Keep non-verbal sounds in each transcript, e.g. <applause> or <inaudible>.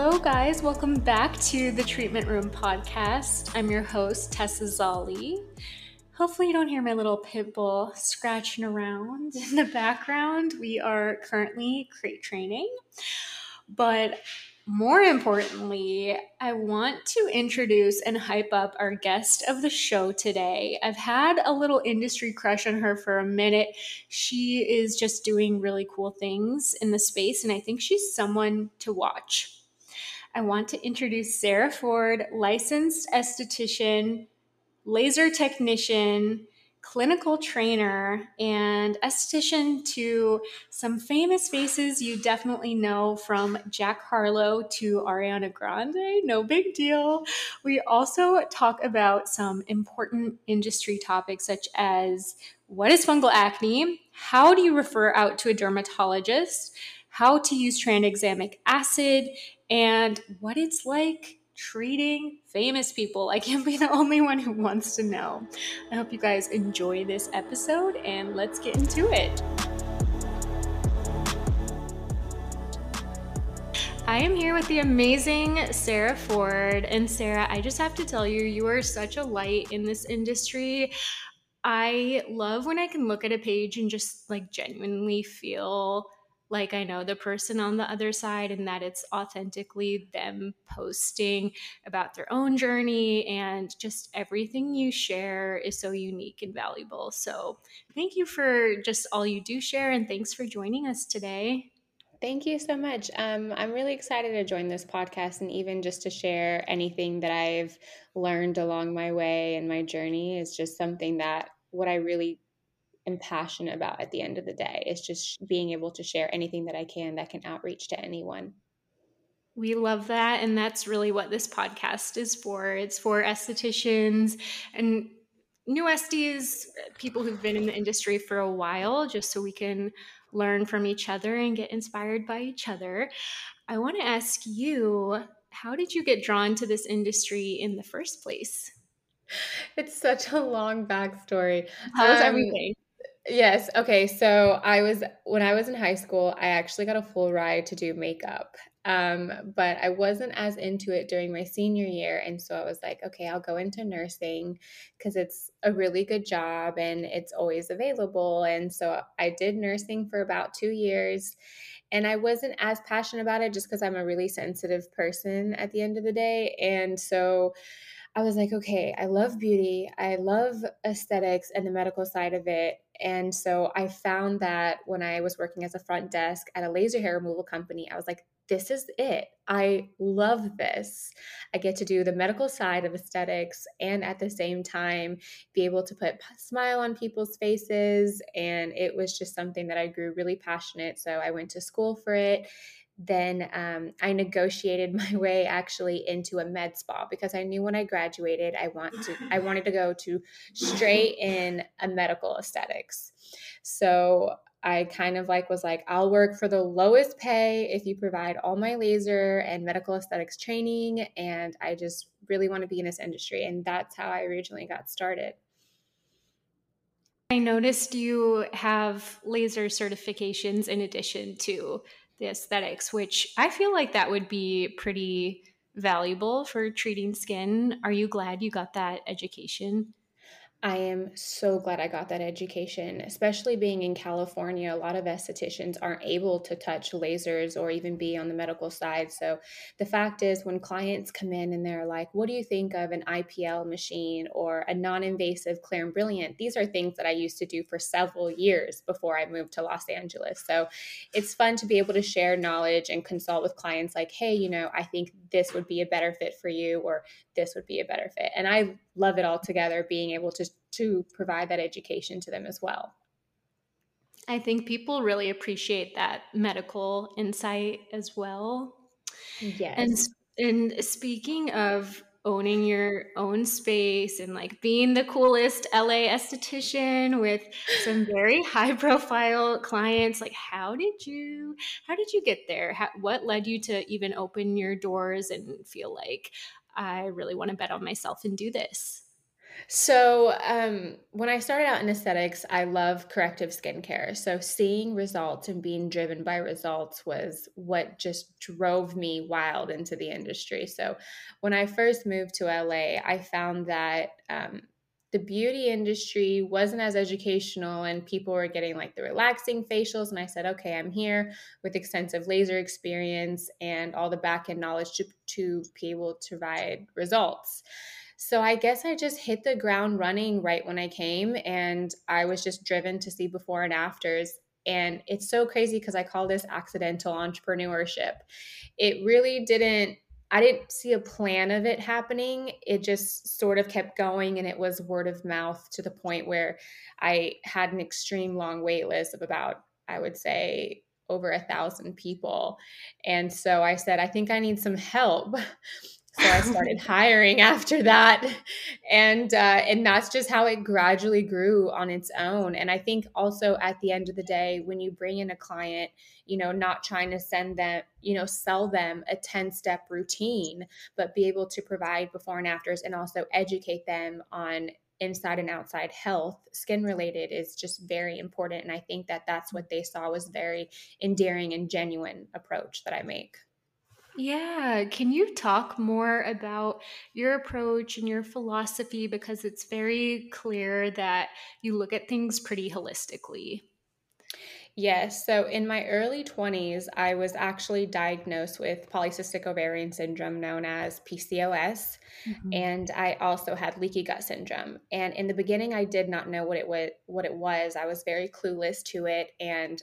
Hello, guys. Welcome back to the Treatment Room podcast. I'm your host, Tessa Zali. Hopefully, you don't hear my little pit bull scratching around in the background. We are currently crate training. But more importantly, I want to introduce and hype up our guest of the show today. I've had a little industry crush on her for a minute. She is just doing really cool things in the space, and I think she's someone to watch. I want to introduce Sarah Ford, licensed esthetician, laser technician, clinical trainer, and esthetician to some famous faces you definitely know from Jack Harlow to Ariana Grande. No big deal. We also talk about some important industry topics such as what is fungal acne? How do you refer out to a dermatologist? How to use tranexamic acid and what it's like treating famous people. I can't be the only one who wants to know. I hope you guys enjoy this episode and let's get into it. I am here with the amazing Sarah Ford. And Sarah, I just have to tell you, you are such a light in this industry. I love when I can look at a page and just like genuinely feel like I know the person on the other side and that it's authentically them posting about their own journey and just everything you share is so unique and valuable. So, thank you for just all you do share and thanks for joining us today. Thank you so much. Um, I'm really excited to join this podcast and even just to share anything that I've learned along my way and my journey is just something that what I really am passionate about at the end of the day. It's just being able to share anything that I can that can outreach to anyone. We love that. And that's really what this podcast is for. It's for estheticians and new esties, people who've been in the industry for a while, just so we can learn from each other and get inspired by each other. I want to ask you how did you get drawn to this industry in the first place? It's such a long backstory. How was um, everything? Yes. Okay. So I was, when I was in high school, I actually got a full ride to do makeup. Um, but I wasn't as into it during my senior year. And so I was like, okay, I'll go into nursing because it's a really good job and it's always available. And so I did nursing for about two years. And I wasn't as passionate about it just because I'm a really sensitive person at the end of the day. And so, I was like, okay, I love beauty. I love aesthetics and the medical side of it. And so I found that when I was working as a front desk at a laser hair removal company, I was like, this is it. I love this. I get to do the medical side of aesthetics and at the same time be able to put a smile on people's faces. And it was just something that I grew really passionate. So I went to school for it then um, I negotiated <laughs> my way actually into a med spa because I knew when I graduated I want to I <sighs> wanted to go to straight in a medical aesthetics. So I kind of like was like I'll work for the lowest pay if you provide all my laser and medical aesthetics training and I just really want to be in this industry and that's how I originally got started. I noticed you have laser certifications in addition to the aesthetics, which I feel like that would be pretty valuable for treating skin. Are you glad you got that education? I am so glad I got that education, especially being in California. A lot of estheticians aren't able to touch lasers or even be on the medical side. So, the fact is, when clients come in and they're like, What do you think of an IPL machine or a non invasive Clear and Brilliant? These are things that I used to do for several years before I moved to Los Angeles. So, it's fun to be able to share knowledge and consult with clients like, Hey, you know, I think this would be a better fit for you, or this would be a better fit. And I love it all together, being able to to provide that education to them as well. I think people really appreciate that medical insight as well. Yes. And and speaking of owning your own space and like being the coolest LA esthetician with some very <laughs> high profile clients like how did you how did you get there how, what led you to even open your doors and feel like I really want to bet on myself and do this So, um, when I started out in aesthetics, I love corrective skincare. So, seeing results and being driven by results was what just drove me wild into the industry. So, when I first moved to LA, I found that um, the beauty industry wasn't as educational and people were getting like the relaxing facials. And I said, okay, I'm here with extensive laser experience and all the back end knowledge to, to be able to provide results. So I guess I just hit the ground running right when I came and I was just driven to see before and afters. And it's so crazy because I call this accidental entrepreneurship. It really didn't, I didn't see a plan of it happening. It just sort of kept going and it was word of mouth to the point where I had an extreme long wait list of about, I would say, over a thousand people. And so I said, I think I need some help. <laughs> So I started hiring after that, and uh, and that's just how it gradually grew on its own. And I think also at the end of the day, when you bring in a client, you know, not trying to send them, you know, sell them a ten step routine, but be able to provide before and afters, and also educate them on inside and outside health skin related is just very important. And i think that that's what they saw was very endearing and genuine approach that i make yeah. Can you talk more about your approach and your philosophy? Because it's very clear that you look at things pretty holistically. Yes. So in my early 20s, I was actually diagnosed with polycystic ovarian syndrome, known as PCOS. Mm-hmm. And I also had leaky gut syndrome. And in the beginning, I did not know what it was. What it was. I was very clueless to it, and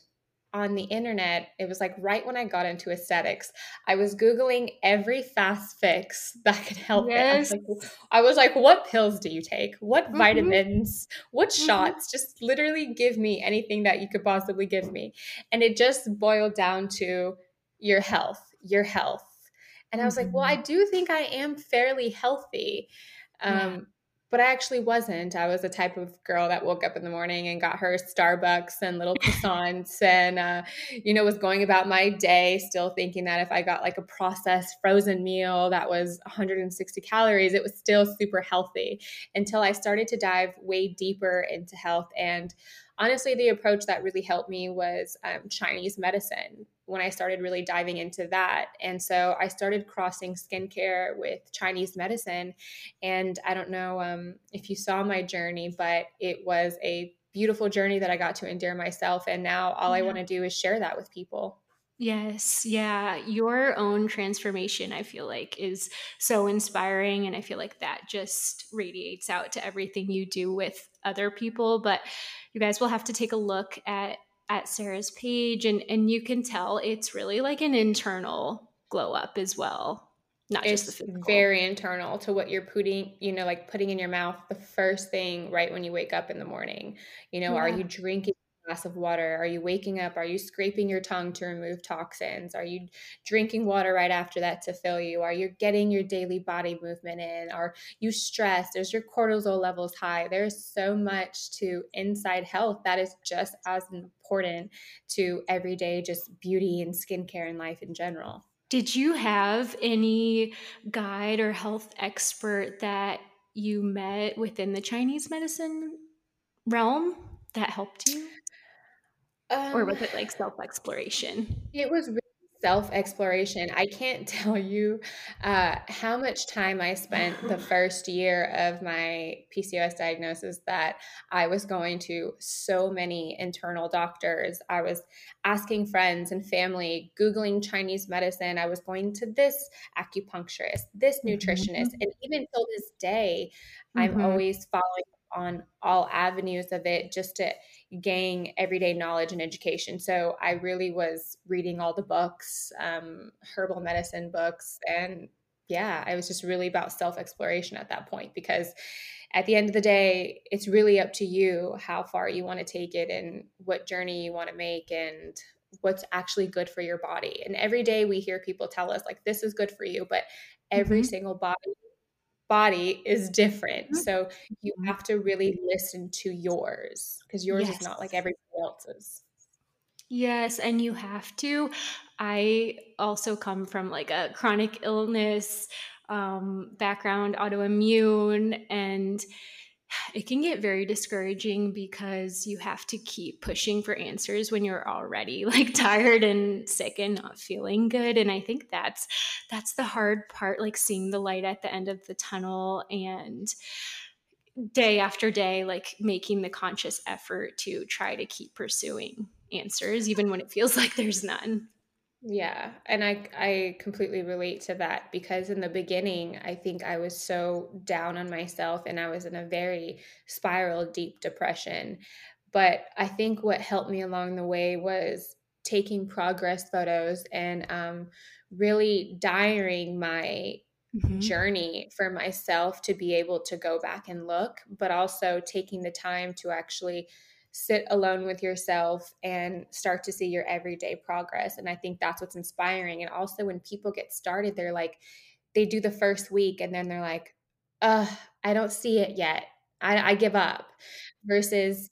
on the internet, it was like right when I got into aesthetics, I was Googling every fast fix <laughs> that could help yes. I was, like, I was like, what pills do you take? What mm-hmm. vitamins? What mm-hmm. shots? Just literally give me anything that you could possibly give me. And it just boiled down to your health, your health. And I was like, well, I mm-hmm. do think I am fairly healthy. Um, yeah but I actually wasn't. I was the type of girl that woke up in the morning and got her Starbucks and little <laughs> croissants and, uh, you know, was going about my day still thinking that if I got like a processed frozen meal that was 160 calories, it was still super healthy until I started to dive way deeper into health. And honestly, the approach that really helped me was um, Chinese medicine when I started really diving into that. And so I started crossing skincare with Chinese medicine. And I don't know um, if you saw my journey, but it was a beautiful journey that I got to endure myself. And now all yeah. I want to do is share that with people. Yes, yeah. Your own transformation, I feel like, is so inspiring. And I feel like that just radiates out to everything you do with other people. But you guys will have to take a look at at Sarah's page and and you can tell it's really like an internal glow up as well. Not it's just the physical. very internal to what you're putting, you know, like putting in your mouth the first thing right when you wake up in the morning. You know, yeah. are you drinking glass of water? Are you waking up? Are you scraping your tongue to remove toxins? Are you drinking water right after that to fill you? Are you getting your daily body movement in? Are you stressed? Is your cortisol levels high? There's so much to inside health that is just as important to everyday just beauty and skincare and life in general. Did you have any guide or health expert that you met within the Chinese medicine realm that helped you? Um, or was it like self exploration? It was really self exploration. I can't <laughs> tell you uh, how much time I spent the <laughs> first year of my PCOS diagnosis that I was going to so many internal doctors. I was asking friends and family, Googling Chinese medicine. I was going to this acupuncturist, this nutritionist. Mm-hmm. And even till this day, mm-hmm. I'm always following on all avenues of it just to gain everyday knowledge and education. So I really was reading all the books, um, herbal medicine books, and yeah, I was just really about self exploration at that point because at the end of the day, it's really up to you how far you want to take it and what journey you want to make and what's actually good for your body. And every day we hear people tell us, like, this is good for you, but every mm-hmm. single body body is different. Mm-hmm. So you mm-hmm. have to really listen to yours because yours yes. is not like everybody else's. Yes, and you have to. I also come from like a chronic illness um, background, autoimmune, and it can get very discouraging because you have to keep pushing for answers when you're already <laughs> like tired and sick and not feeling good and i think that's that's the hard part like seeing the light at the end of the tunnel and day after day like making the conscious effort to try to keep pursuing answers even when it feels <laughs> like there's none yeah, and I I completely relate to that because in the beginning I think I was so down on myself and I was in a very spiral deep depression. But I think what helped me along the way was taking progress photos and um, really diarying my mm-hmm. journey for myself to be able to go back and look, but also taking the time to actually sit alone with yourself and start to see your everyday progress. And I think that's what's inspiring. And also, when people get started, they're like, they do the first week and then they're like, uh, I don't see it yet. I, I give up. Versus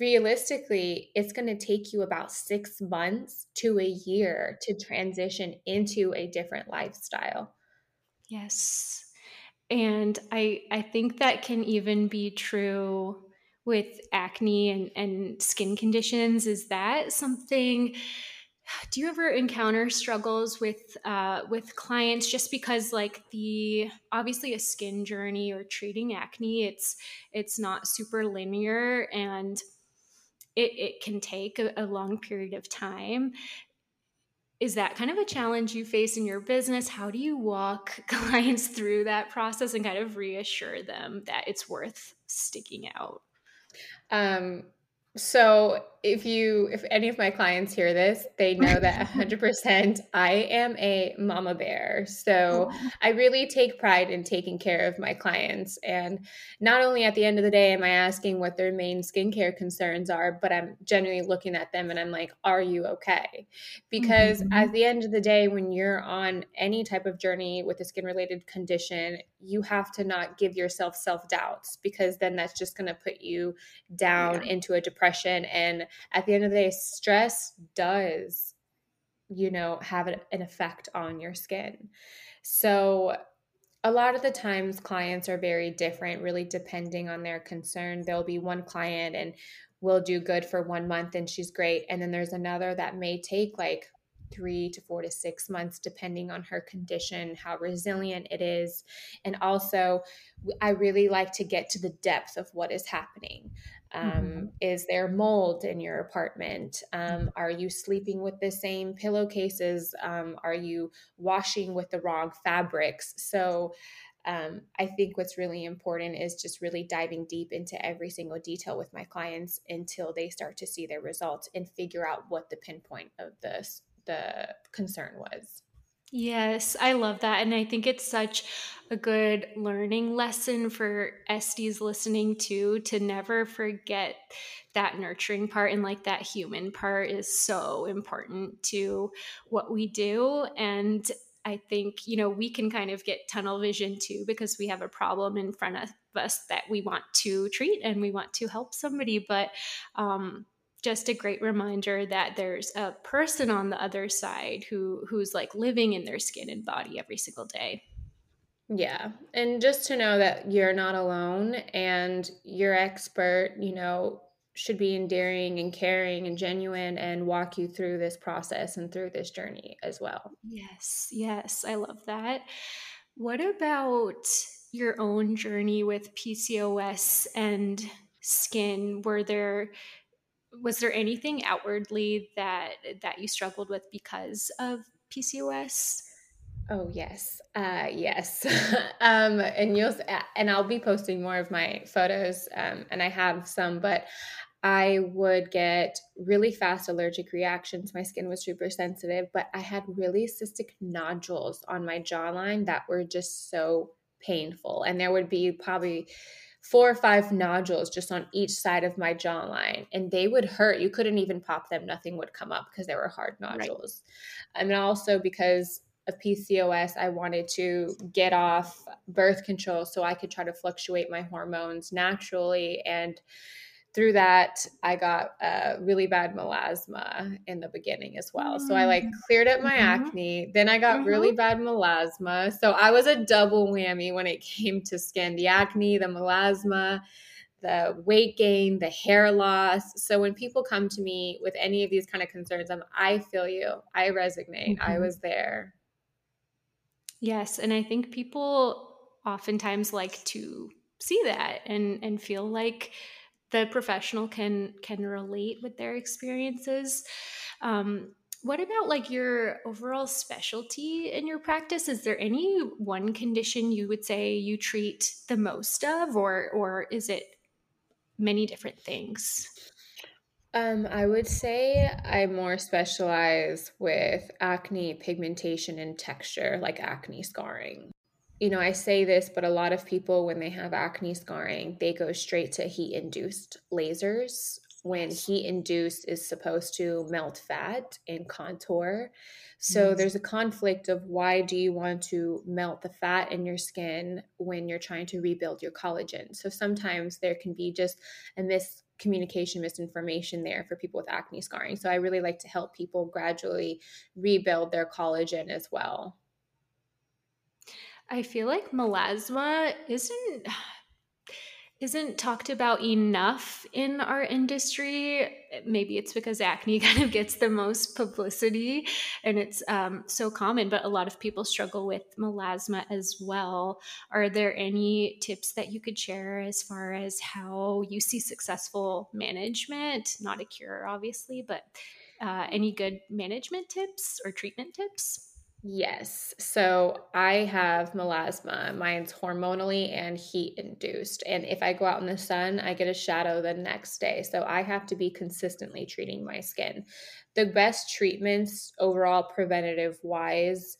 realistically, it's going to take you about six months to a year to transition into a different lifestyle. Yes. And I I think that can even be true with acne and, and skin conditions is that something do you ever encounter struggles with uh, with clients just because like the obviously a skin journey or treating acne it's it's not super linear and it, it can take a, a long period of time? Is that kind of a challenge you face in your business? How do you walk <laughs> clients through that process and kind of reassure them that it's worth sticking out um, so if you if any of my clients hear this they know that <laughs> 100% i am a mama bear so i really take pride in taking care of my clients and not only at the end of the day am i asking what their main skincare concerns are but i'm genuinely looking at them and i'm like are you okay because mm-hmm. at the end of the day when you're on any type of journey with a skin related condition you have to not give yourself self doubts because then that's just going to put you down yeah. into a depression and at the end of the day, stress does, you know, have an effect on your skin. So, a lot of the times clients are very different, really depending on their concern. There'll be one client and will do good for one month and she's great. And then there's another that may take like three to four to six months, depending on her condition, how resilient it is. And also, I really like to get to the depth of what is happening. Um, mm-hmm. Is there mold in your apartment? Um, are you sleeping with the same pillowcases? Um, are you washing with the wrong fabrics? So, um, I think what's really important is just really diving deep into every single detail with my clients until they start to see their results and figure out what the pinpoint of this the concern was. Yes, I love that. And I think it's such a good learning lesson for Esties listening to, to never forget that nurturing part and like that human part is so important to what we do. And I think, you know, we can kind of get tunnel vision too because we have a problem in front of us that we want to treat and we want to help somebody. But, um, just a great reminder that there's a person on the other side who who's like living in their skin and body every single day. Yeah. And just to know that you're not alone and your expert, you know, should be endearing and caring and genuine and walk you through this process and through this journey as well. Yes. Yes. I love that. What about your own journey with PCOS and skin? Were there was there anything outwardly that that you struggled with because of PCOS? Oh yes, uh, yes, <laughs> um, and you'll and I'll be posting more of my photos, um, and I have some, but I would get really fast allergic reactions. My skin was super sensitive, but I had really cystic nodules on my jawline that were just so painful, and there would be probably four or five nodules just on each side of my jawline and they would hurt. You couldn't even pop them. Nothing would come up because they were hard nodules. Right. and also because of PCOS I wanted to get off birth control so I could try to fluctuate my hormones naturally and through that, I got a really bad melasma in the beginning as well. So I like mm. cleared up my mm-hmm. acne. Then I got mm-hmm. really bad melasma. So I was a double whammy when it came to skin the acne, the melasma, the weight gain, the hair loss. So when people come to me with any of these kind of concerns, I'm, I feel you. I resonate. Mm-hmm. I was there. Yes. And I think people oftentimes like to see that and and feel like the professional can can relate with their experiences. Um, what about like your overall specialty in your practice? Is there any one condition you would say you treat the most of or or is it many different things? Um, I would say I more specialize with acne, pigmentation, and texture, like acne scarring you know, I say this, but a lot of people, when they have acne scarring, they go straight to heat induced lasers when heat induced is supposed to melt fat and contour. So mm-hmm. there's a conflict of why do you want to melt the fat in your skin when you're trying to rebuild your collagen? So sometimes there can be just a miscommunication, misinformation there for people with acne scarring. So I really like to help people gradually rebuild their collagen as well. I feel like melasma isn't isn't talked about enough in our industry. Maybe it's because acne <laughs> kind of gets the most publicity and it's um, so common, but a lot of people struggle with melasma as well. Are there any tips that you could share as far as how you see successful management? Not a cure, obviously, but uh, any good management tips or treatment tips? Yes. So I have melasma. Mine's hormonally and heat induced. And if I go out in the sun, I get a shadow the next day. So I have to be consistently treating my skin. The best treatments overall, preventative wise,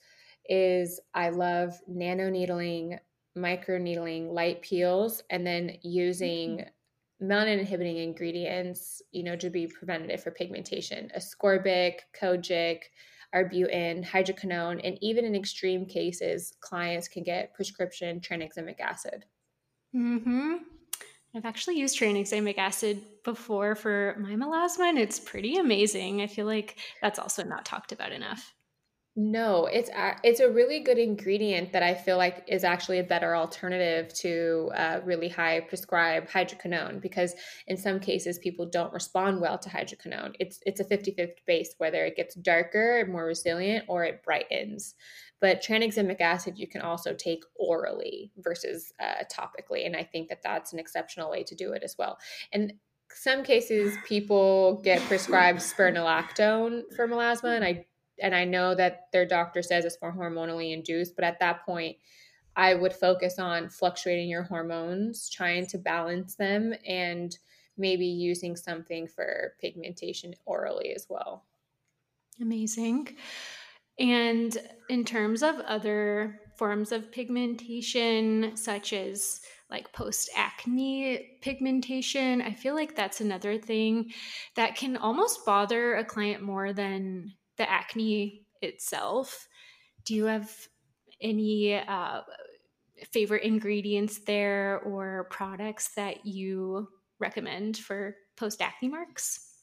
is I love nano needling, micro needling, light peels, and then using mm-hmm. melanin inhibiting ingredients, you know, to be preventative for pigmentation. Ascorbic, kojic, arbutin, hydroquinone, and even in extreme cases, clients can get prescription tranexamic acid. Mm-hmm. I've actually used tranexamic acid before for my melasma, and it's pretty amazing. I feel like that's also not talked about enough. No, it's a, it's a really good ingredient that I feel like is actually a better alternative to uh, really high prescribed hydroquinone because in some cases people don't respond well to hydroquinone. It's it's a 50-50 base whether it gets darker, and more resilient or it brightens. But tranexamic acid you can also take orally versus uh, topically and I think that that's an exceptional way to do it as well. And some cases people get prescribed spironolactone for melasma and I and I know that their doctor says it's more hormonally induced, but at that point, I would focus on fluctuating your hormones, trying to balance them, and maybe using something for pigmentation orally as well. Amazing. And in terms of other forms of pigmentation, such as like post acne pigmentation, I feel like that's another thing that can almost bother a client more than the acne itself. Do you have any uh, favorite ingredients there or products that you recommend for post acne marks?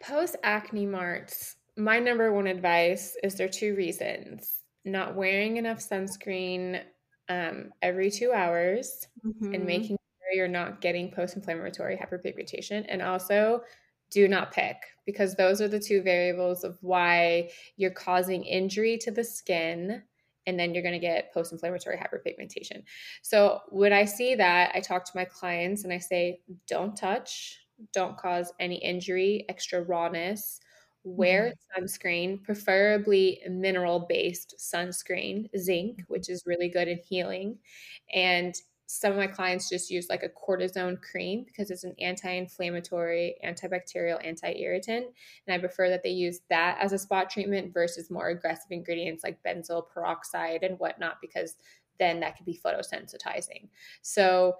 Post acne marks, my number one advice is there are two reasons not wearing enough sunscreen um, every two hours mm-hmm. and making sure you're not getting post inflammatory hyperpigmentation, and also do not pick because those are the two variables of why you're causing injury to the skin and then you're going to get post inflammatory hyperpigmentation. So, when I see that, I talk to my clients and I say, don't touch, don't cause any injury, extra rawness. Wear mm-hmm. sunscreen, preferably mineral based sunscreen, zinc, which is really good in healing. And some of my clients just use like a cortisone cream because it's an anti-inflammatory, antibacterial, anti-irritant, and I prefer that they use that as a spot treatment versus more aggressive ingredients like benzoyl peroxide and whatnot because then that could be photosensitizing. So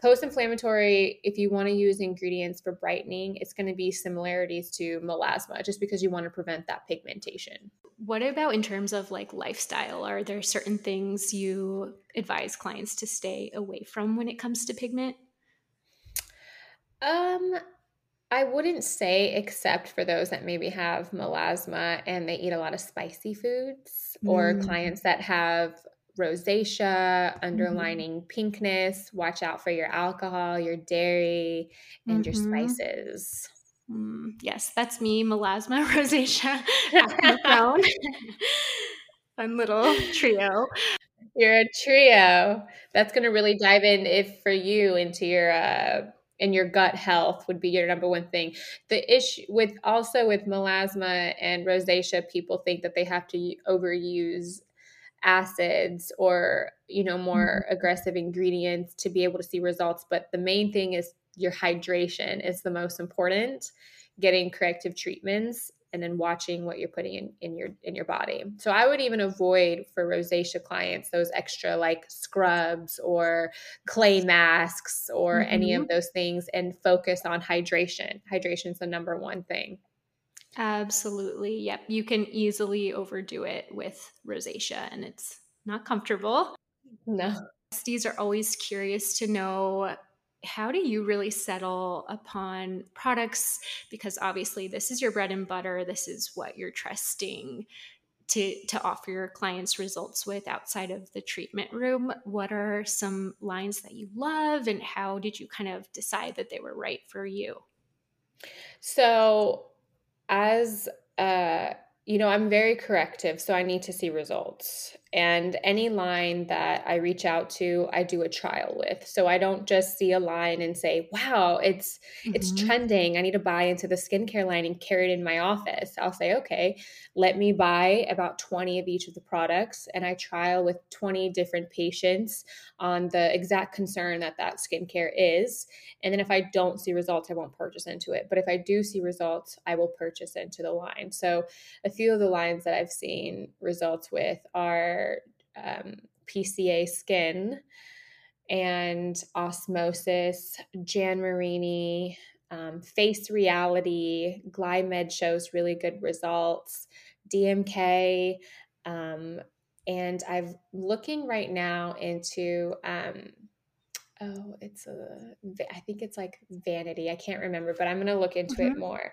post inflammatory, if you want to use ingredients for brightening, it's going to be similarities to melasma just because you want to prevent that pigmentation. What about in terms of like lifestyle? Are there certain things you advise clients to stay away from when it comes to pigment? Um, I wouldn't say except for those that maybe have melasma and they eat a lot of spicy foods or Mm. clients that have rosacea, Mhm. underlining pinkness. Watch out for your alcohol, your dairy, and your Mhm. spices. Mm, yes, that's me, melasma, <laughs> rosacea, <laughs> acne prone. <laughs> Fun little trio. You're a trio. That's going to really dive in if for you into your uh and your gut health would be your number one thing. The issue with also with melasma and rosacea, people think that they have to overuse acids or you know more Mhm. aggressive ingredients to be able to see results but the main thing is your hydration is the most important getting corrective treatments and then watching what you're putting in, in your in your body so i would even avoid for rosacea clients those extra like scrubs or clay masks or any Mhm. of those things and focus on hydration hydration is the number one thing Absolutely. Yep. You can easily overdo it with rosacea and it's not comfortable. no Besties are always curious to know how do you really settle upon products? Because obviously this is your bread and butter. This is what you're trusting to to offer your clients results with outside of the treatment room. What are some lines that you love and how did you kind of decide that they were right for you? So, as uh, you know, I'm very corrective, so I need to see results. And any line that I reach out to, I do a trial with. So I don't just see a line and say, "Wow, it's it's Mhm. trending. I need to buy into the skincare line and carry it in my office." I'll say, "Okay, let me buy about 20 of each of the products and I trial with 20 different patients on the exact concern that that skincare is and then if I don't see results, I won't purchase into it. But if I do see results, I will purchase into the line. So a few of the lines that I've seen results with are um, PCA Skin and Osmosis, Jan Marini, um, Face Reality, Glymed shows really good results, DMK. Um, and I'm looking right now into um, Oh, it's a I think it's like vanity. I can't remember, but I'm going to look into it Mhm. more.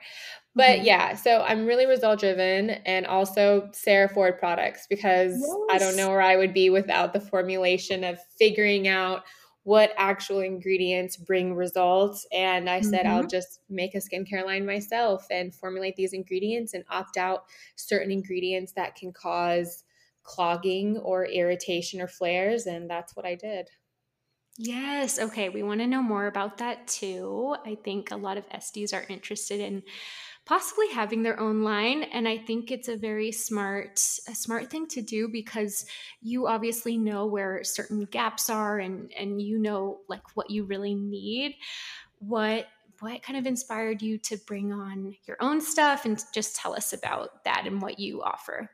But Mhm. yeah, so I'm really result driven and also Sarah Ford products because I don't know where I would be without the formulation of figuring out what actual ingredients bring results. And I said, I'll Mhm. just make a skincare line myself and formulate these ingredients and opt out certain ingredients that can cause clogging or irritation or flares. And that's what I did. Yes. Okay. We want to know more about that too. I think a lot of Esties are interested in possibly having their own line and I think it's a very smart a smart thing to do because you obviously know where certain gaps are and and you know like what you really need. What what kind of inspired you to bring on your own stuff and just tell us about that and what you offer?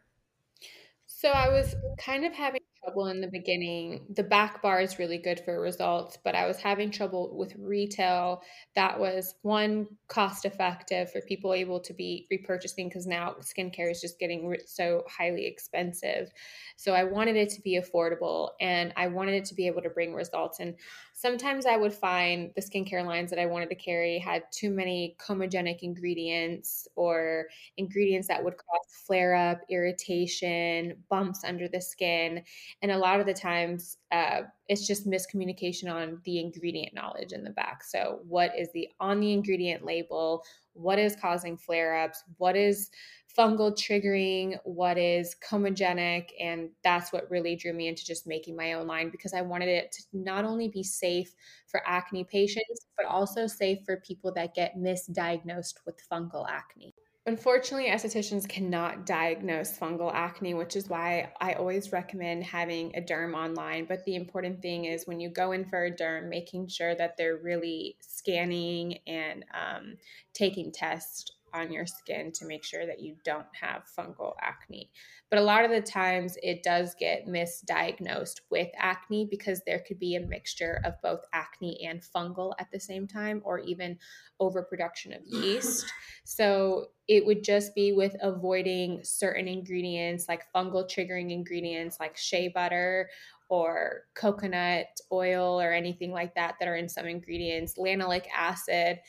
So I was kind of having trouble in the beginning. The back bar is really good for results, but I was having trouble with retail. That was one cost effective for people able to be repurchasing because now skincare is just getting so highly expensive. So I wanted it to be affordable and I wanted it to be able to bring results. And sometimes I would find the skincare lines that I wanted to carry had too many comedogenic ingredients or ingredients that would cause flare up, irritation, bumps under the skin. And a lot of the times, uh, it's just miscommunication on the ingredient knowledge in the back. So, what is the on the ingredient label? What is causing flare ups? What is fungal triggering? What is comedogenic? And that's what really drew me into just making my own line because I wanted it to not only be safe for acne patients, but also safe for people that get misdiagnosed with fungal acne. Unfortunately, estheticians cannot diagnose fungal acne, which is why I always recommend having a derm online. But the important thing is when you go in for a derm, making sure that they're really scanning and um, taking tests on your skin to make sure that you don't have fungal acne. But a lot of the times it does get misdiagnosed with acne because there could be a mixture of both acne and fungal at the same time, or even overproduction of yeast. <laughs> So it would just be with avoiding certain ingredients like fungal triggering ingredients like shea butter or coconut oil or anything like that that are in some ingredients, lanolic acid.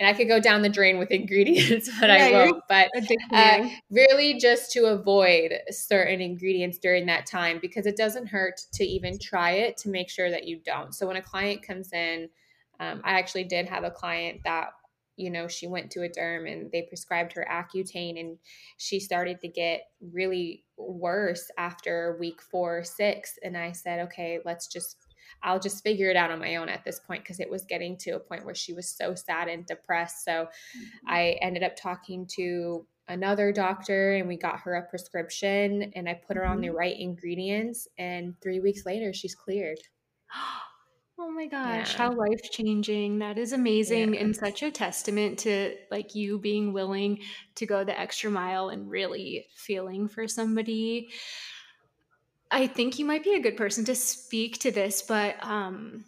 And I could go down the drain with ingredients, <laughs> but yeah, I won't. But uh, really, just to avoid certain ingredients during that time because it doesn't hurt to even try it to make sure that you don't. So when a client comes in, um, I actually did have a client that you know, she went to a derm and they prescribed her Accutane and she started to get really worse after week four, or six. And I said, okay, let's just, I'll just figure it out on my own at this point because it was getting to a point where she was so sad and depressed. So mm-hmm. I ended up talking to another doctor and we got her a prescription and I put her on the mm-hmm. right ingredients. And three weeks later, she's cleared. <gasps> Oh my gosh, yeah. how life changing. That is amazing yeah. and such a testament to like you being willing to go the extra mile and really feeling for somebody. I think you might be a good person to speak to this, but um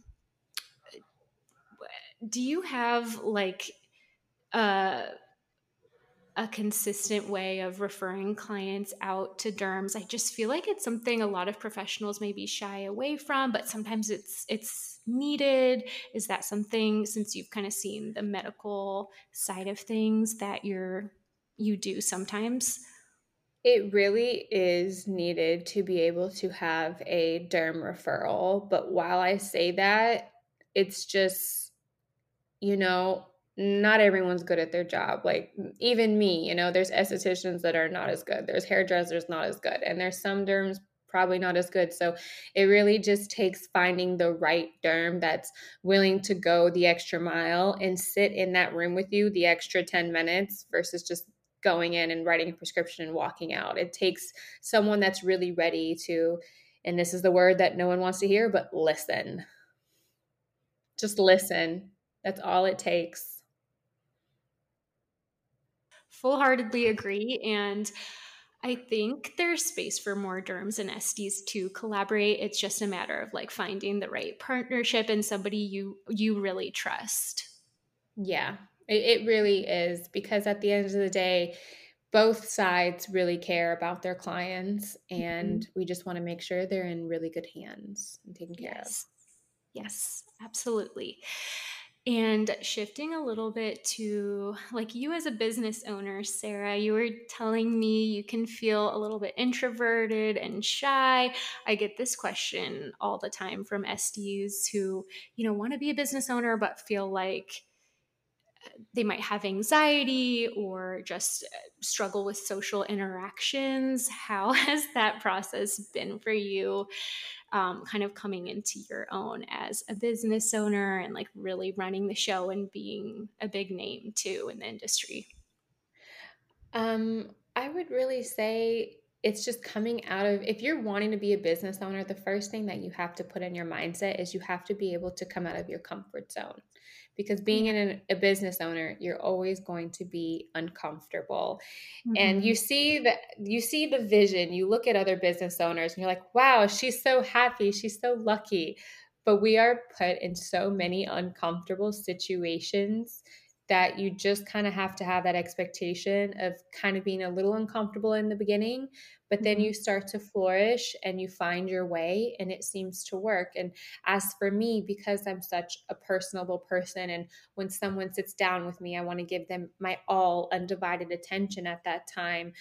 do you have like uh a consistent way of referring clients out to derms. I just feel like it's something a lot of professionals maybe shy away from, but sometimes it's it's needed. Is that something since you've kind of seen the medical side of things that you're you do sometimes? It really is needed to be able to have a derm referral, but while I say that, it's just you know, not everyone's good at their job. Like even me, you know, there's estheticians that are not as good. There's hairdressers not as good. And there's some derms probably not as good. So it really just takes finding the right derm that's willing to go the extra mile and sit in that room with you the extra 10 minutes versus just going in and writing a prescription and walking out. It takes someone that's really ready to and this is the word that no one wants to hear, but listen. Just listen. That's all it takes full heartedly agree. And I think there's space for more derms and esties to collaborate. It's just a matter of like finding the right partnership and somebody you you really trust. Yeah, it, it really is because at the end of the day, both sides really care about their clients, and mm-hmm. we just want to make sure they're in really good hands and taken care yes. of. Yes, absolutely. And shifting a little bit to like you as a business owner, Sarah, you were telling me you can feel a little bit introverted and shy. I get this question all the time from Esties who, you know, want to be a business owner but feel like they might have anxiety or just uh, struggle with social interactions. How <laughs> has that process been for you? um, kind of coming into your own as a business owner and like really running the show and being a big name too in the industry? Um, I would really say it's just coming out of if you're wanting to be a business owner, the first thing that you have to put in your mindset is you have to be able to come out of your comfort zone because being in a business owner you're always going to be uncomfortable. Mm-hmm. and you see that you see the vision you look at other business owners and you're like wow she's so happy she's so lucky. But we are put in so many uncomfortable situations that you just kind of have to have that expectation of kind of being a little uncomfortable in the beginning, but then mm-hmm. you start to flourish and you find your way and it seems to work. And as for me, because I'm such a personable person, and when someone sits down with me, I want to give them my all undivided attention at that time.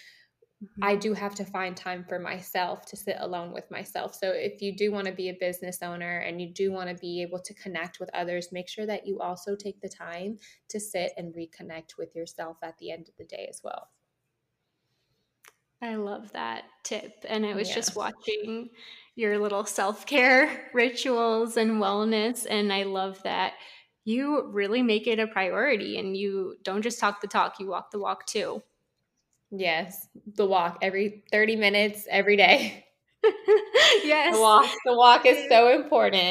Mm-hmm. I do have to find time for myself to sit alone with myself. So, if you do want to be a business owner and you do want to be able to connect with others, make sure that you also take the time to sit and reconnect with yourself at the end of the day as well. I love that tip. And I was yeah. just watching your little self care <laughs> rituals and wellness. And I love that you really make it a priority and you don't just talk the talk, you walk the walk too. Yes, the walk every 30 minutes every day. <laughs> <laughs> yes. The walk, the walk is so important.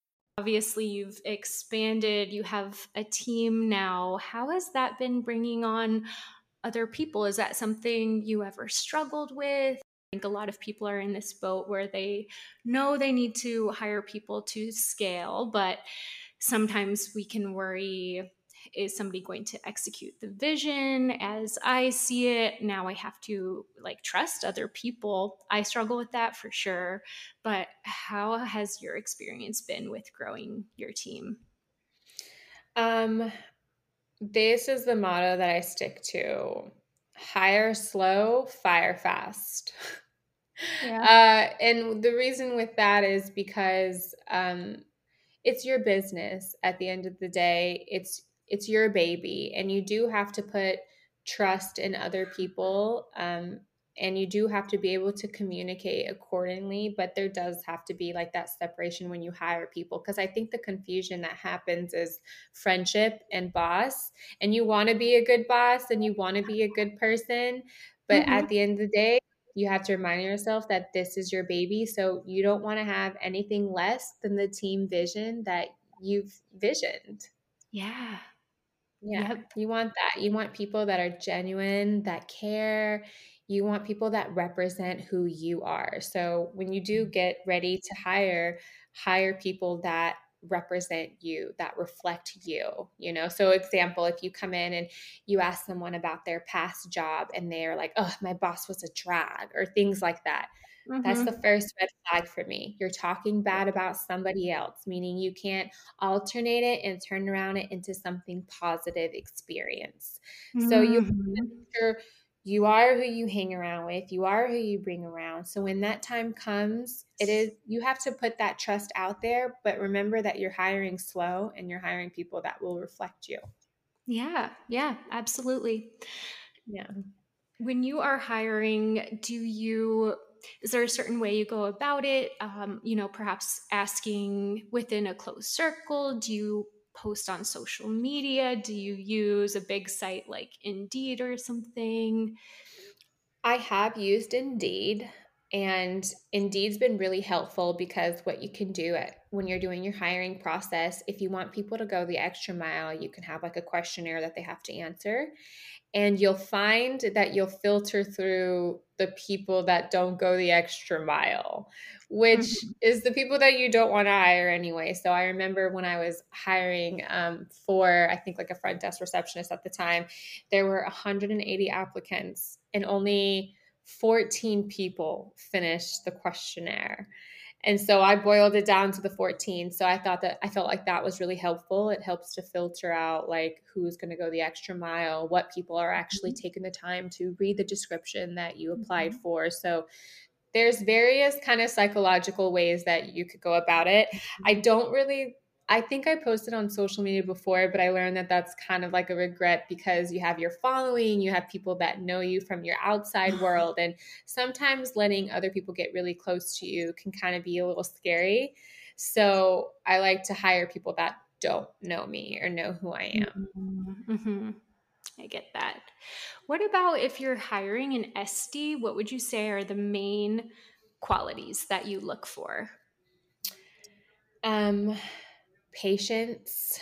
Obviously, you've expanded, you have a team now. How has that been bringing on other people? Is that something you ever struggled with? I think a lot of people are in this boat where they know they need to hire people to scale, but sometimes we can worry is somebody going to execute the vision as I see it? Now I have to like trust other people. I struggle with that for sure. But how has your experience been with growing your team? Um, this is the motto that I stick to hire slow, fire fast. Yeah. Uh, and the reason with that is because um, it's your business at the end of the day. It's it's your baby and you do have to put trust in other people um, and you do have to be able to communicate accordingly but there does have to be like that separation when you hire people because i think the confusion that happens is friendship and boss and you want to be a good boss and you want to be a good person but mm-hmm. at the end of the day you have to remind yourself that this is your baby so you don't want to have anything less than the team vision that you've visioned yeah yeah. Yep. You want that. You want people that are genuine, that care. You want people that represent who you are. So when you do mm-hmm. get ready to hire, hire people that represent you that reflect you you know so example if you come in and you ask someone about their past job and they're like oh my boss was a drag or things like that Mm-hmm. That's the first red flag for me. You're talking bad about somebody else, meaning you can't alternate it and turn around it into something positive experience. Mm-hmm. So you sure you are who you hang around with, you are who you bring around. So when that time comes, it is you have to put that trust out there, but remember that you're hiring slow and you're hiring people that will reflect you. Yeah, yeah, absolutely. Yeah. When you are hiring, do you is there a certain way you go about it? Um, you know perhaps asking within a closed circle. Do you post on social media? Do you use a big site like Indeed or something? I have used Indeed and Indeed's been really helpful because what you can do at, when you're doing your hiring process, if you want people to go the extra mile, you can have like a questionnaire that they have to answer and you'll find that you'll filter through the people that don't go the extra mile which mm-hmm. is the people that you don't want to hire anyway so i remember when i was hiring um, for i think like a front desk receptionist at the time there were 180 applicants and only 14 people finished the questionnaire and so I boiled it down to the 14. So I thought that I felt like that was really helpful. It helps to filter out like who's going to go the extra mile, what people are actually mm-hmm. taking the time to read the description that you applied mm-hmm. for. So there's various kind of psychological ways that you could go about it. I mm-hmm. don't really I think I posted on social media before, but I learned that that's kind of like a regret because you have your following, you have people that know you from your outside <laughs> world. And sometimes letting other people get really close to you can kind of be a little scary. So I like to hire people that don't know me or know who I am. Mm-hmm. mm-hmm. I get that. What about if you're hiring an Esty? What would you say are the main qualities that you look for? Um, patience,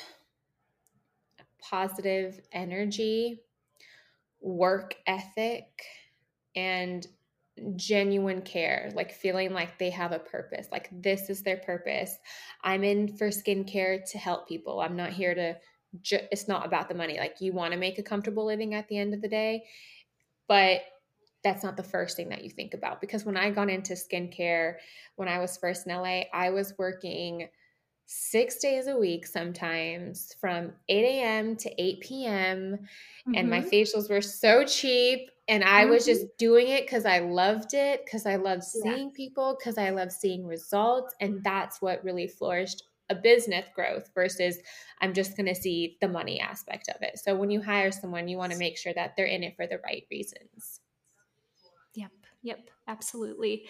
positive energy, work ethic, and genuine care, like feeling like they have a purpose, like this is their purpose. I'm in for skincare to help people. I'm not here to, ju- it's not about the money. Like you want to make a comfortable living at the end of the day, but that's not the first thing that you think about. Because when I got into skincare, when I was first in LA, I was working six days a week sometimes from 8 a.m. to 8 p.m. Mm-hmm. And my mm-hmm. facials were so cheap. And I mm-hmm. was just doing it because I loved it, because I loved seeing yeah. people, because I love seeing results. And that's what really flourished a business growth versus I'm just going to see the money aspect of it. So when you hire someone, you want to make sure that they're in it for the right reasons. Yep. Yep. Absolutely.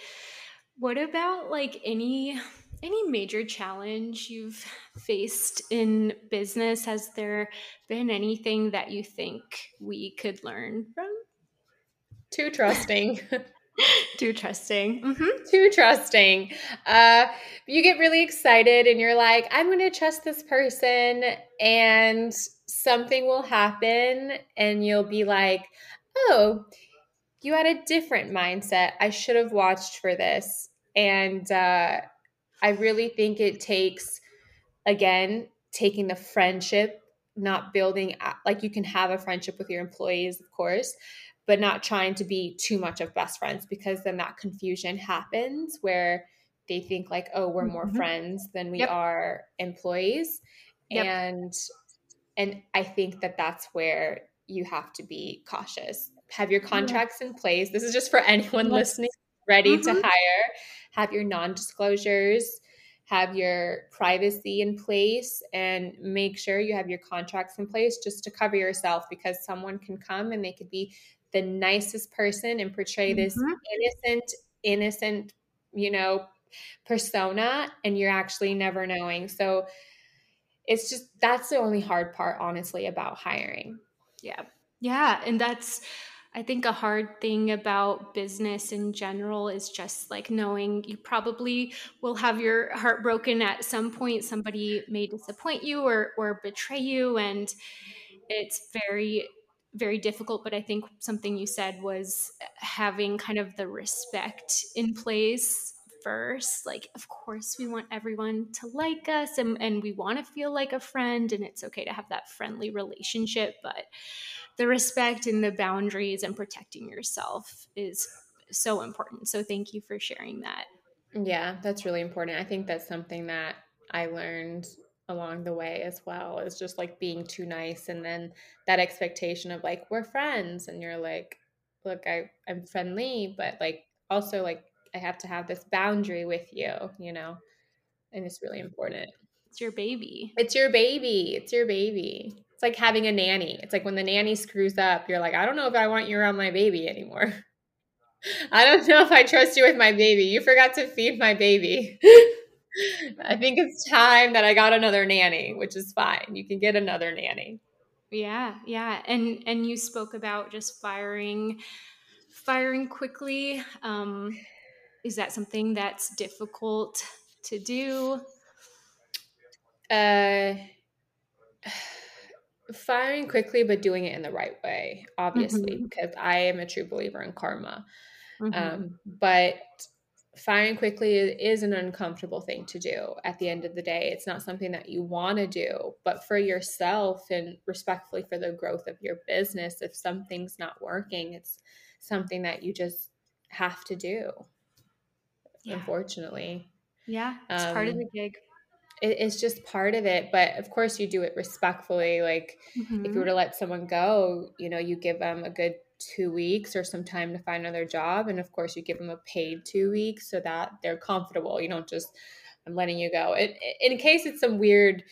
What about like any any major challenge you've <laughs> faced in business? Has there been anything that you think we could learn from? Too trusting. <laughs> Too trusting. Mm-hmm. Too trusting. Uh, you get really excited and you're like, I'm going to trust this person, and something will happen, and you'll be like, oh, you had a different mindset. I should have watched for this. And uh, I really think it takes, again, taking the friendship, not building, like you can have a friendship with your employees, of course, but not trying to be too much of best friends because then that confusion happens where they think like, oh, we're more mm-hmm. friends than we yep. are employees. Yep. And and I think that that's where you have to be cautious have your contracts in place. This is just for <laughs> anyone listening ready mm-hmm. to hire. Have your non disclosures, have your privacy in place, and make sure you have your contracts in place just to cover yourself because someone can come and they could be the nicest person and portray mm-hmm. this innocent, innocent, you know, persona, and you're actually never knowing. So it's just that's the only hard part, honestly, about hiring. Yeah. Yeah. And that's, I think a hard thing about business in general is just like knowing you probably will have your heart broken at some point. Somebody may disappoint you or, or betray you. And it's very, very difficult. But I think something you said was having kind of the respect in place first. Like, of course, we want everyone to like us and, and we want to feel like a friend. And it's okay to have that friendly relationship. But the respect and the boundaries and protecting yourself is so important. So thank you for sharing that. Yeah, that's really important. I think that's something that I learned along the way as well is just like being too nice and then that expectation of like we're friends and you're like look I I'm friendly but like also like I have to have this boundary with you, you know. And it's really important. It's your baby. It's your baby. It's your baby. It's like having a nanny. It's like when the nanny screws up, you're like, I don't know if I want you around my baby anymore. <laughs> I don't know if I trust you with my baby. You forgot to feed my baby. <laughs> I think it's time that I got another nanny, which is fine. You can get another nanny. Yeah, yeah. And and you spoke about just firing firing quickly. Um is that something that's difficult to do? Uh firing quickly but doing it in the right way obviously mm-hmm. because i am a true believer in karma mm-hmm. um, but firing quickly is an uncomfortable thing to do at the end of the day it's not something that you want to do but for yourself and respectfully for the growth of your business if something's not working it's something that you just have to do yeah. unfortunately yeah it's um, part of the um, gig it, it's just part of it but of course you do it respectfully like mm-hmm. if you were to let someone go you know you give them a good two weeks or some time to find another job and of course you give them a paid two weeks so that they're comfortable you don't just i'm letting you go it, in case it's some weird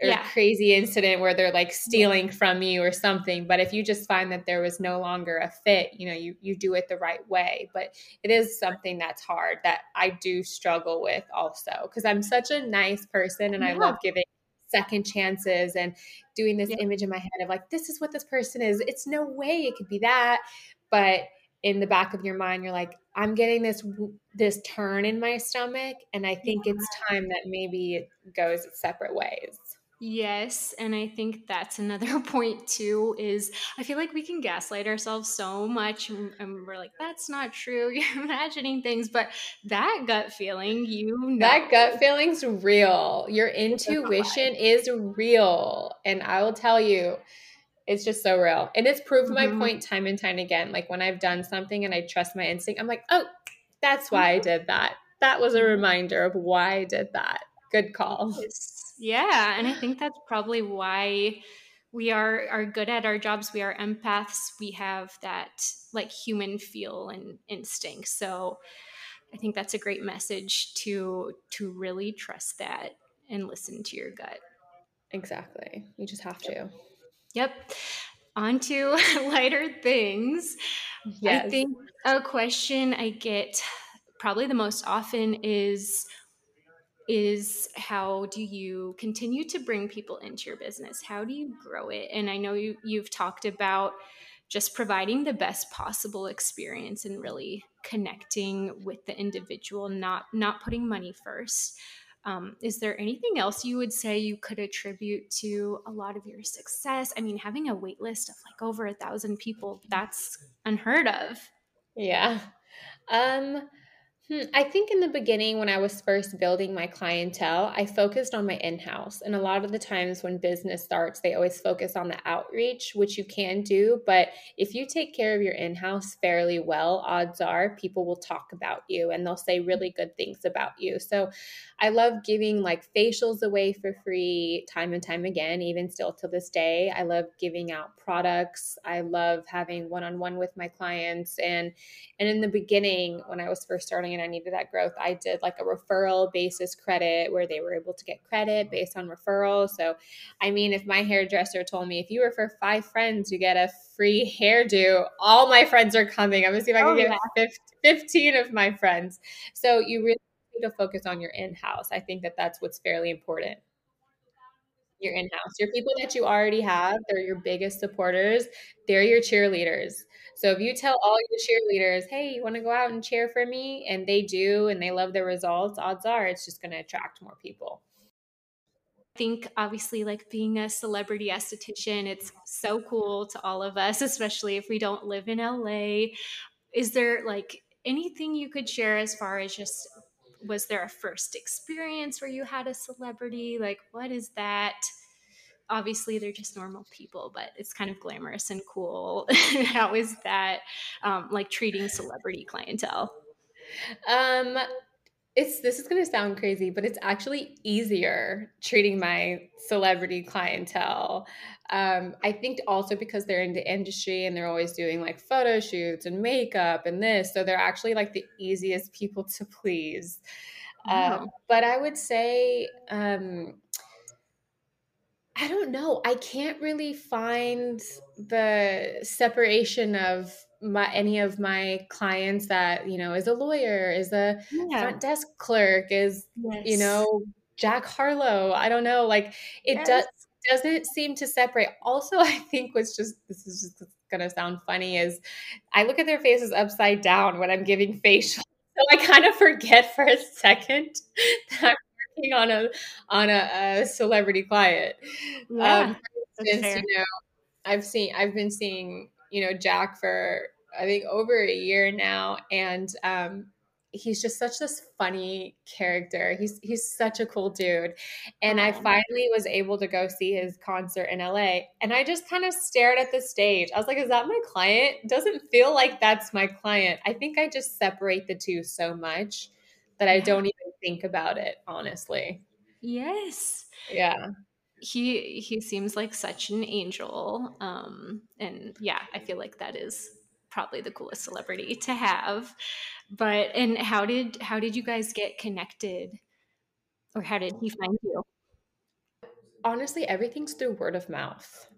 or yeah. crazy incident where they're like stealing from you or something but if you just find that there was no longer a fit you know you you do it the right way but it is something that's hard that i do struggle with also because i'm such a nice person and yeah. i love giving second chances and doing this yeah. image in my head of like this is what this person is it's no way it could be that but in the back of your mind you're like i'm getting this this turn in my stomach and i think it's time that maybe it goes separate ways Yes, and I think that's another <laughs> point too is I feel like we can gaslight ourselves so much and we're like that's not true. <laughs> You're imagining things, but that gut feeling, you know. That gut feeling's real. Your intuition <laughs> is real, and I will tell you it's just so real. And it's proved mm-hmm. my point time and time again. Like when I've done something and I trust my instinct, I'm like, "Oh, that's why I mm-hmm. did that." That was a reminder of why I did that. Good call. Yeah, and I <sighs> think that's probably why we are are good at our jobs. We are empaths. We have that like human feel and instinct. So I think that's a great message to to really trust that and listen to your gut. Exactly. You just have to. Yep. On to <laughs> lighter things. Yes. I think a question I get probably the most often is is how do you continue to bring people into your business? How do you grow it? And I know you you've talked about just providing the best possible experience and really connecting with the individual, not not putting money first. Um, is there anything else you would say you could attribute to a lot of your success? I mean, having a wait list of like over a thousand people, that's unheard of. Yeah. Um, Hmm, I think in the beginning, when I was first building my clientele, I focused on my in house. And a lot of the times when business starts, they always focus on the outreach, which you can do. But if you take care of your in house fairly well, odds are people will talk about you and they'll say really good things about you. So I love giving like facials away for free time and time again, even still to this day. I love giving out products. I love having one on one with my clients. And and in the beginning, when I was first starting and I needed that growth, I did like a referral basis credit where they were able to get credit based on referral. So, I mean, if my hairdresser told me if you refer five friends, you get a free <laughs> hairdo, all my friends are coming. I'm gonna see if I can oh, get yeah. 15 of my friends. So, you really need to focus on your in house. I think that that's what's fairly important your in-house your people that you already have they're your biggest supporters they're your cheerleaders so if you tell all your cheerleaders, hey, you want to go out and cheer for me? And they do and they love the results, odds are it's just going to attract more people. I think obviously like being a celebrity esthetician, it's so cool to all of us, especially if we don't live in LA. Is there like anything you could share as far as just was there a first experience where you had a celebrity? Like what is that? Obviously they're just normal people, but it's kind of glamorous and cool. <laughs> How is that um, like treating celebrity clientele? Um, it's this is going to sound crazy, but it's actually easier treating my celebrity clientele. Um, I think also because they're in the industry and they're always doing like photo shoots and makeup and this, so they're actually like the easiest people to please. Wow. Um, but I would say um, I don't know. I can't really find the separation of my any of my clients that you know is a lawyer, is a yeah. front desk clerk, is yes. you know Jack Harlow. I don't know. Like it yes. does doesn't seem to separate. Also, <laughs> I think what's just this is just gonna sound funny is I look at their faces upside down when I'm giving facial. <laughs> So I kind of forget for a second <laughs> that working on a on a, a celebrity client. Yeah, um, instance, you know, I've seen I've been seeing you know Jack for I think over a year now, and um, he's just such this funny character. He's he's such a cool dude. And I finally was able to go see his concert in LA and I just kind of stared at the stage. I was like, is that my client? Doesn't feel like that's my client. I think I just separate the two so much that I don't even think about it, honestly. Yes. Yeah. He he seems like such an angel. Um and yeah, I feel like that is probably the coolest celebrity to have. But and how did how did you guys get connected? Or how did he find you? Honestly, everything's through word of mouth.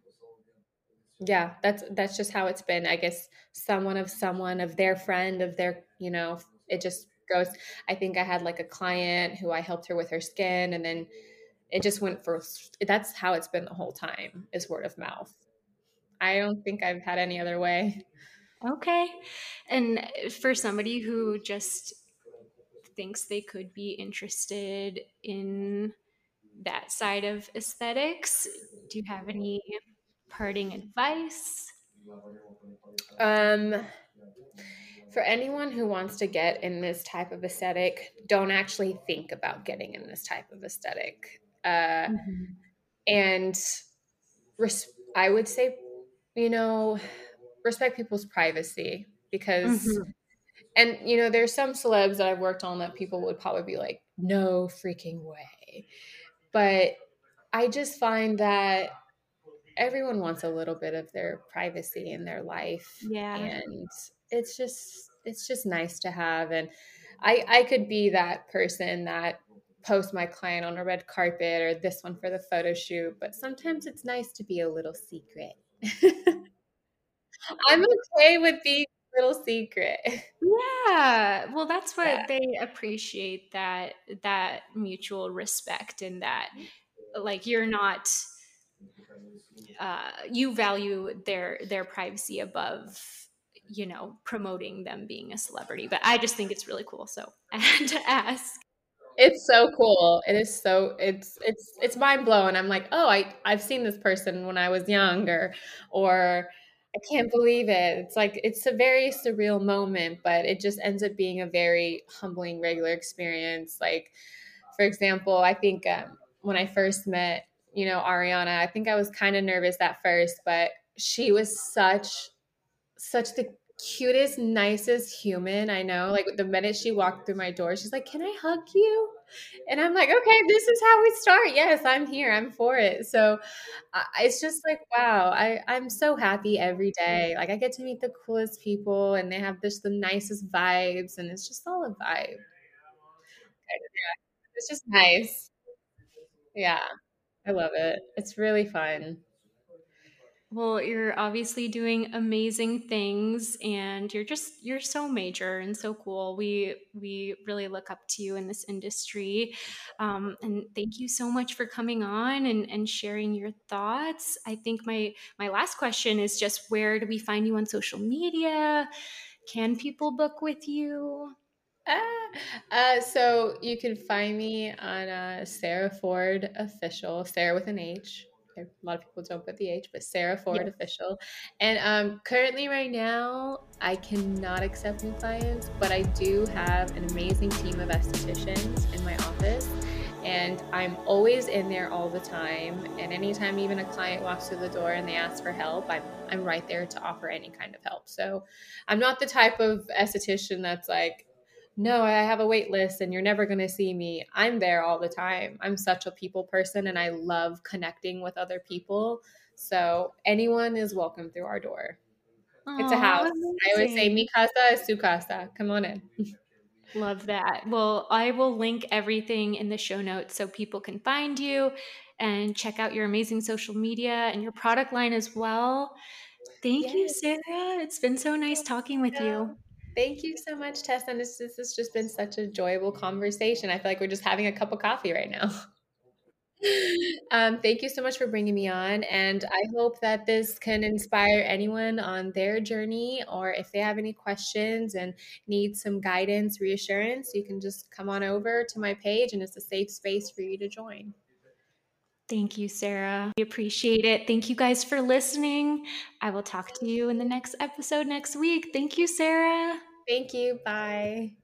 Yeah, that's that's just how it's been. I guess someone of someone of their friend of their, you know, it just I think I had like a client who I helped her with her skin, and then it just went for. That's how it's been the whole time is word of mouth. I don't think I've had any other way. Okay, and for somebody who just thinks they could be interested in that side of aesthetics, do you have any parting advice? Um for anyone who wants to get in this type of aesthetic, don't actually think about getting in this type of aesthetic. Uh, mm-hmm. And res- I would say, you know, respect people's privacy because, mm-hmm. and, you know, there's some celebs that I've worked on that people would probably be like, no freaking way. But I just find that everyone wants a little bit of their privacy in their life. Yeah. And it's just it's just nice to have and i i could be that person that post my client on a red carpet or this one for the photo shoot but sometimes it's nice to be a little secret <laughs> i'm okay with being little secret <laughs> yeah well that's what yeah. they appreciate that that mutual respect and that like you're not uh, you value their their privacy above you know promoting them being a celebrity but i just think it's really cool so <laughs> i had to ask. It's so cool. It is so it's it's it's mind blowing i'm like oh i i've seen this person when i was younger or i can't believe it. It's like it's a very surreal moment but it just ends up being a very humbling regular experience. Like for example i think um, when i first met you know Ariana i think i was kind of nervous at first but she was such such the cutest, nicest human I know. Like the minute she walked through my door, she's like, Can I hug you? And I'm like, Okay, this is how we start. Yes, I'm here. I'm for it. So uh, it's just like, wow, I, I'm so happy every day. Like I get to meet the coolest people and they have just the nicest vibes and it's just all a vibe. It's just nice. Yeah, I love it. It's really fun. Well, you're obviously doing amazing things and you're just you're so major and so cool. We we really look up to you in this industry. Um, and thank you so much for coming on and, and sharing your thoughts. I think my my last question is just where do we find you on social media? Can people book with you? Ah, uh, so you can find me on uh, Sarah Ford official, Sarah with an H a lot of people don't put the H, but Sarah Ford yeah. official. And um, currently, right now, I cannot accept new clients, but I do have an amazing team of estheticians in my office. And I'm always in there all the time. And anytime even a client walks through the door and they ask for help, I'm, I'm right there to offer any kind of help. So I'm not the type of esthetician that's like, no, I have a wait list and you're never going to see me. I'm there all the time. I'm such a people person and I love connecting with other people. So anyone is welcome through our door. Aww, it's a house. Amazing. I always say, mi casa es su casa. Come on in. Love that. Well, I will link everything in the show notes so people can find you and check out your amazing social media and your product line as well. Thank yes. you, Sarah. It's been so nice talking with you. Thank you so much, Tess. And this, this has just been such a enjoyable conversation. I feel like we're just having a cup of coffee right now. <laughs> um, thank you so much for bringing me on. And I hope that this can inspire anyone on their journey, or if they have any questions and need some guidance, reassurance, you can just come on over to my page and it's a safe space for you to join. Thank you, Sarah. We appreciate it. Thank you guys for listening. I will talk to you in the next episode next week. Thank you, Sarah. Thank you. Bye.